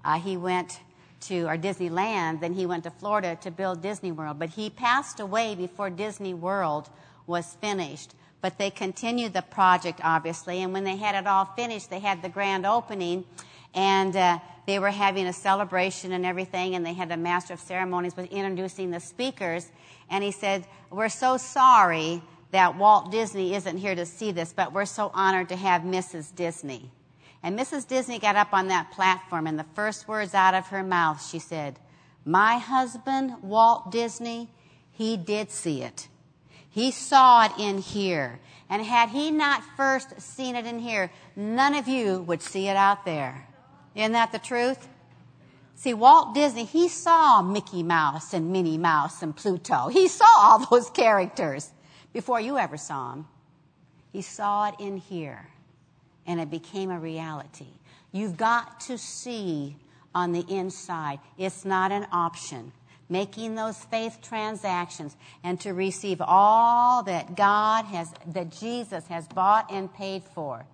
uh, he went to or Disneyland. Then he went to Florida to build Disney World. But he passed away before Disney World was finished. But they continued the project, obviously. And when they had it all finished, they had the grand opening and uh, they were having a celebration and everything, and they had the master of ceremonies was introducing the speakers, and he said, "We're so sorry that Walt Disney isn't here to see this, but we're so honored to have Mrs. Disney." And Mrs. Disney got up on that platform, and the first words out of her mouth, she said, "My husband, Walt Disney, he did see it." He saw it in here. And had he not first seen it in here, none of you would see it out there. Isn't that the truth? See, Walt Disney, he saw Mickey Mouse and Minnie Mouse and Pluto. He saw all those characters before you ever saw him. He saw it in here, and it became a reality. You've got to see on the inside. It's not an option. Making those faith transactions and to receive all that God has, that Jesus has bought and paid for.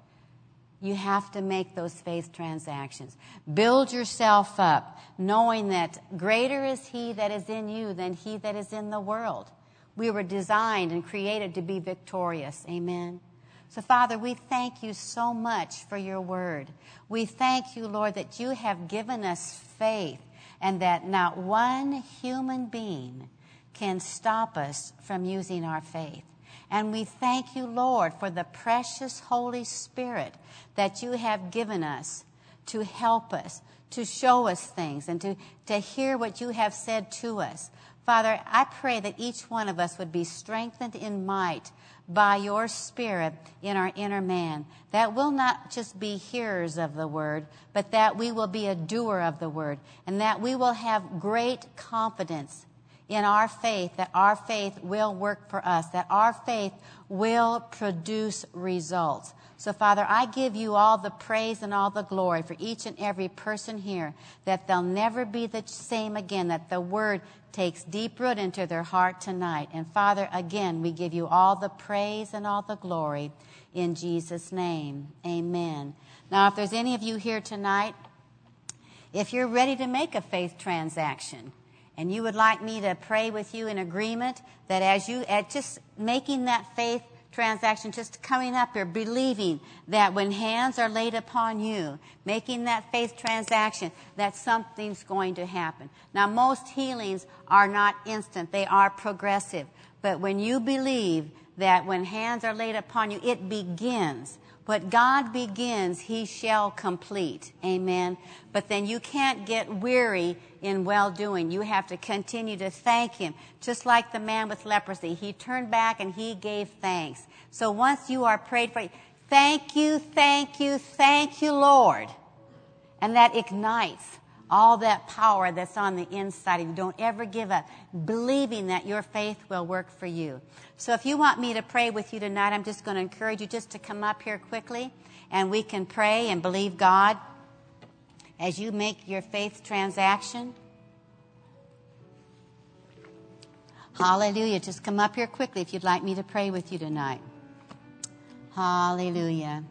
You have to make those faith transactions. Build yourself up, knowing that greater is He that is in you than He that is in the world. We were designed and created to be victorious. Amen. So, Father, we thank you so much for your word. We thank you, Lord, that you have given us faith and that not one human being can stop us from using our faith. And we thank you, Lord, for the precious Holy Spirit that you have given us to help us, to show us things, and to, to hear what you have said to us. Father, I pray that each one of us would be strengthened in might by your Spirit in our inner man. That will not just be hearers of the word, but that we will be a doer of the word, and that we will have great confidence in our faith, that our faith will work for us, that our faith will produce results. So, Father, I give you all the praise and all the glory for each and every person here, that they'll never be the same again, that the word takes deep root into their heart tonight. And Father, again, we give you all the praise and all the glory in Jesus' name. Amen. Now, if there's any of you here tonight, if you're ready to make a faith transaction, and you would like me to pray with you in agreement that as you, at just making that faith transaction, just coming up here, believing that when hands are laid upon you, making that faith transaction, that something's going to happen. Now, most healings are not instant, they are progressive. But when you believe that when hands are laid upon you, it begins. What God begins, He shall complete. Amen. But then you can't get weary in well doing. You have to continue to thank Him. Just like the man with leprosy, he turned back and he gave thanks. So once you are prayed for, thank you, thank you, thank you, Lord. And that ignites all that power that's on the inside of you. Don't ever give up, believing that your faith will work for you. So if you want me to pray with you tonight, I'm just going to encourage you just to come up here quickly and we can pray and believe God as you make your faith transaction. Hallelujah. Just come up here quickly if you'd like me to pray with you tonight. Hallelujah.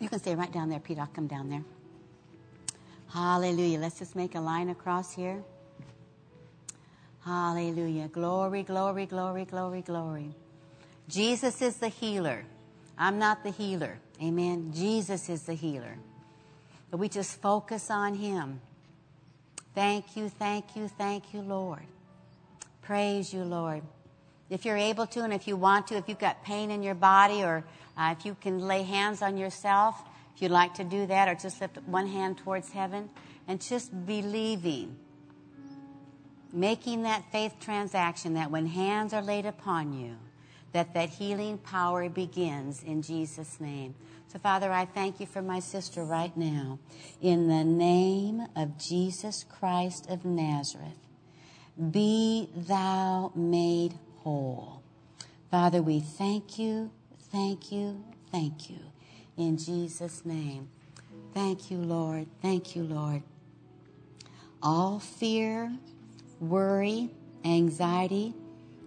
You can stay right down there, Pete. I'll come down there. Hallelujah. Let's just make a line across here. Hallelujah. Glory, glory, glory, glory, glory. Jesus is the healer. I'm not the healer. Amen. Jesus is the healer. But we just focus on Him. Thank you, thank you, thank you, Lord. Praise you, Lord. If you're able to, and if you want to, if you've got pain in your body or uh, if you can lay hands on yourself, if you'd like to do that, or just lift one hand towards heaven and just believing, making that faith transaction that when hands are laid upon you, that that healing power begins in Jesus' name. So, Father, I thank you for my sister right now. In the name of Jesus Christ of Nazareth, be thou made whole. Father, we thank you Thank you, thank you. In Jesus' name. Thank you, Lord. Thank you, Lord. All fear, worry, anxiety,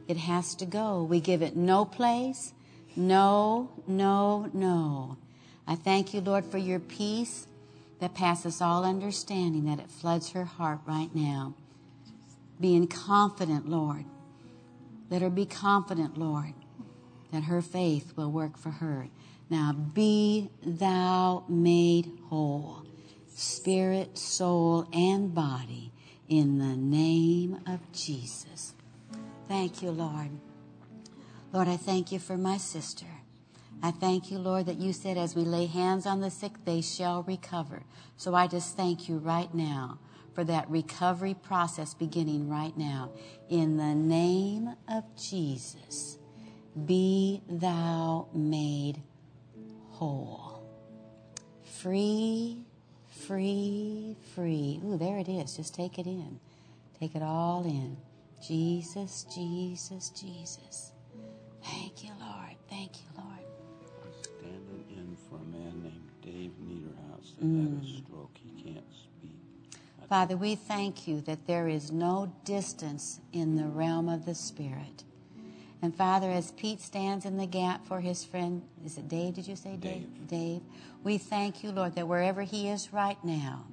it has to go. We give it no place. No, no, no. I thank you, Lord, for your peace that passes all understanding, that it floods her heart right now. Being confident, Lord. Let her be confident, Lord, that her faith will work for her. Now be thou made whole, spirit, soul, and body, in the name of Jesus. Thank you, Lord. Lord, I thank you for my sister. I thank you, Lord, that you said as we lay hands on the sick, they shall recover. So I just thank you right now for that recovery process beginning right now. In the name of Jesus be thou made whole. Free, free, free. Ooh, there it is. Just take it in. Take it all in. Jesus, Jesus, Jesus. Thank you, Lord. Thank you, Lord. Standing in for a man named Dave Niederhaus that mm. had Father, we thank you that there is no distance in the realm of the Spirit. And Father, as Pete stands in the gap for his friend, is it Dave? Did you say Dave? Dave. We thank you, Lord, that wherever he is right now,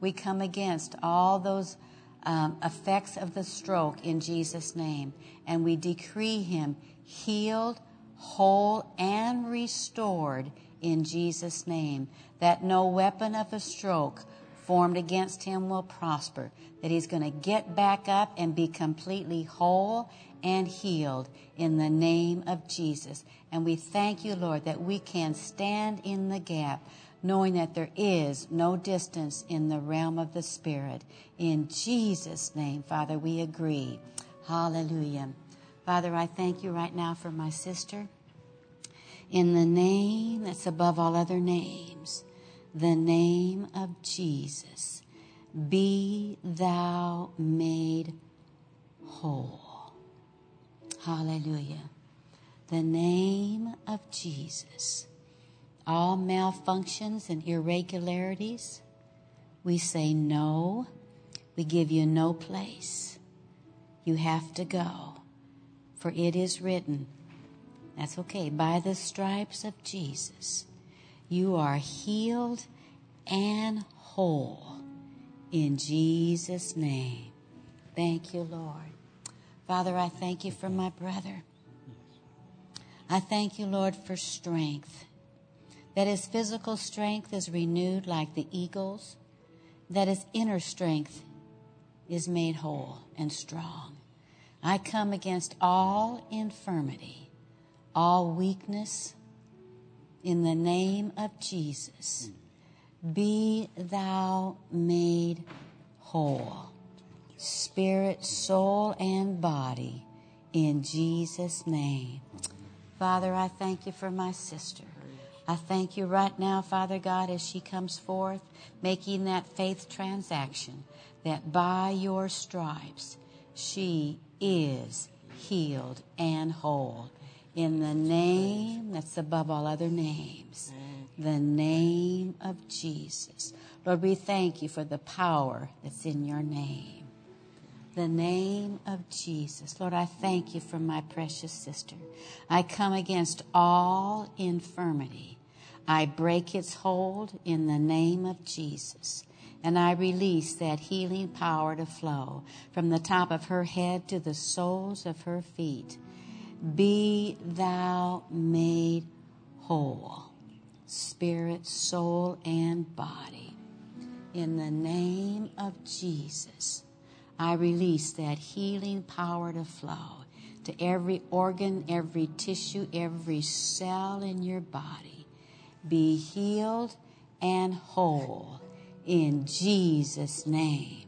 we come against all those um, effects of the stroke in Jesus' name, and we decree him healed, whole, and restored in Jesus' name. That no weapon of a stroke formed against him will prosper. That he's going to get back up and be completely whole and healed in the name of Jesus. And we thank you, Lord, that we can stand in the gap knowing that there is no distance in the realm of the Spirit. In Jesus' name, Father, we agree. Hallelujah. Father, I thank you right now for my sister. In the name that's above all other names, the name of Jesus, be thou made whole. Hallelujah. The name of Jesus. All malfunctions and irregularities, we say no. We give you no place. You have to go. For it is written, that's okay, by the stripes of Jesus, you are healed and whole in Jesus' name. Thank you, Lord. Father, I thank you for my brother. I thank you, Lord, for strength. That his physical strength is renewed like the eagles, that his inner strength is made whole and strong. I come against all infirmity, all weakness, in the name of Jesus. Be thou made whole spirit, soul, and body in Jesus' name. Father, I thank you for my sister. I thank you right now, Father God, as she comes forth, making that faith transaction, that by your stripes she is healed and whole. In the name that's above all other names, the name of Jesus. Lord, we thank you for the power that's in your name the name of Jesus. Lord, I thank you for my precious sister. I come against all infirmity. I break its hold in the name of Jesus. And I release that healing power to flow from the top of her head to the soles of her feet. Be thou made whole, spirit, soul, and body. In the name of Jesus. I release that healing power to flow to every organ, every tissue, every cell in your body. Be healed and whole in Jesus' name.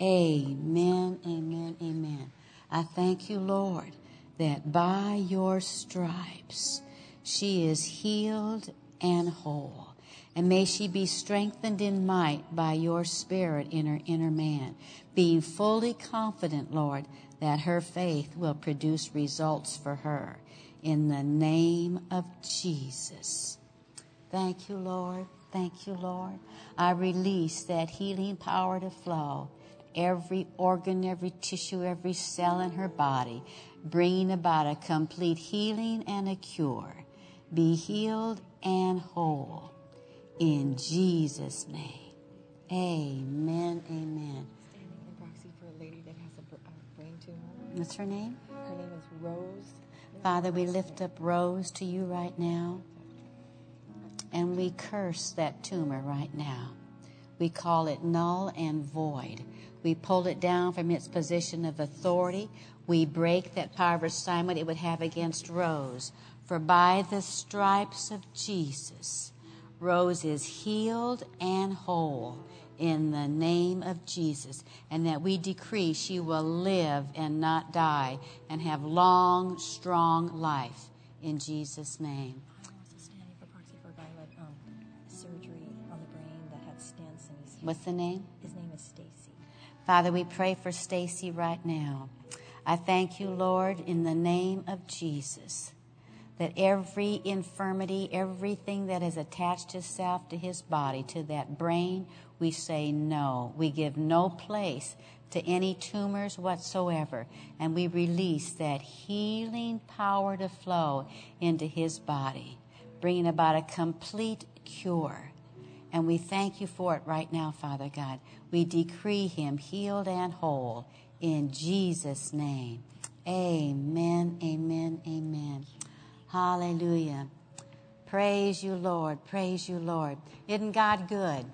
Amen, amen, amen. I thank you, Lord, that by your stripes she is healed and whole. And may she be strengthened in might by your spirit in her inner man, being fully confident, Lord, that her faith will produce results for her. In the name of Jesus. Thank you, Lord. Thank you, Lord. I release that healing power to flow every organ, every tissue, every cell in her body, bringing about a complete healing and a cure. Be healed and whole in Jesus' name. Amen. Amen. Standing in proxy for a lady that has a a brain tumor. What's her name? Her name is Rose. Father, we lift up Rose to you right now. And we curse that tumor right now. We call it null and void. We pull it down from its position of authority. We break that power of assignment it would have against Rose. For by the stripes of Jesus, Rose is healed and whole in the name of Jesus, and that we decree she will live and not die and have long, strong life in Jesus' name. I'm also standing for proxy for a guy who had um, surgery on the brain that had stents, and he's What's the name? his name is Stacy. Father, we pray for Stacy right now. I thank you, Lord, in the name of Jesus, that every infirmity, everything that has attached itself to his body, to that brain, we say no. We give no place to any tumors whatsoever. And we release that healing power to flow into his body, bringing about a complete cure. And we thank you for it right now, Father God. We decree him healed and whole in Jesus' name. Amen, amen, amen. Hallelujah. Praise you, Lord. Praise you, Lord. Isn't God good?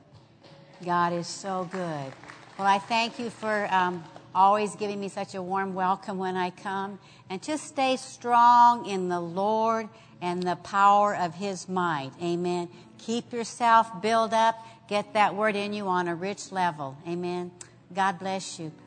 God is so good. Well, I thank you for um, always giving me such a warm welcome when I come. And just stay strong in the Lord and the power of His might. Amen. Keep yourself built up. Get that word in you on a rich level. Amen. God bless you.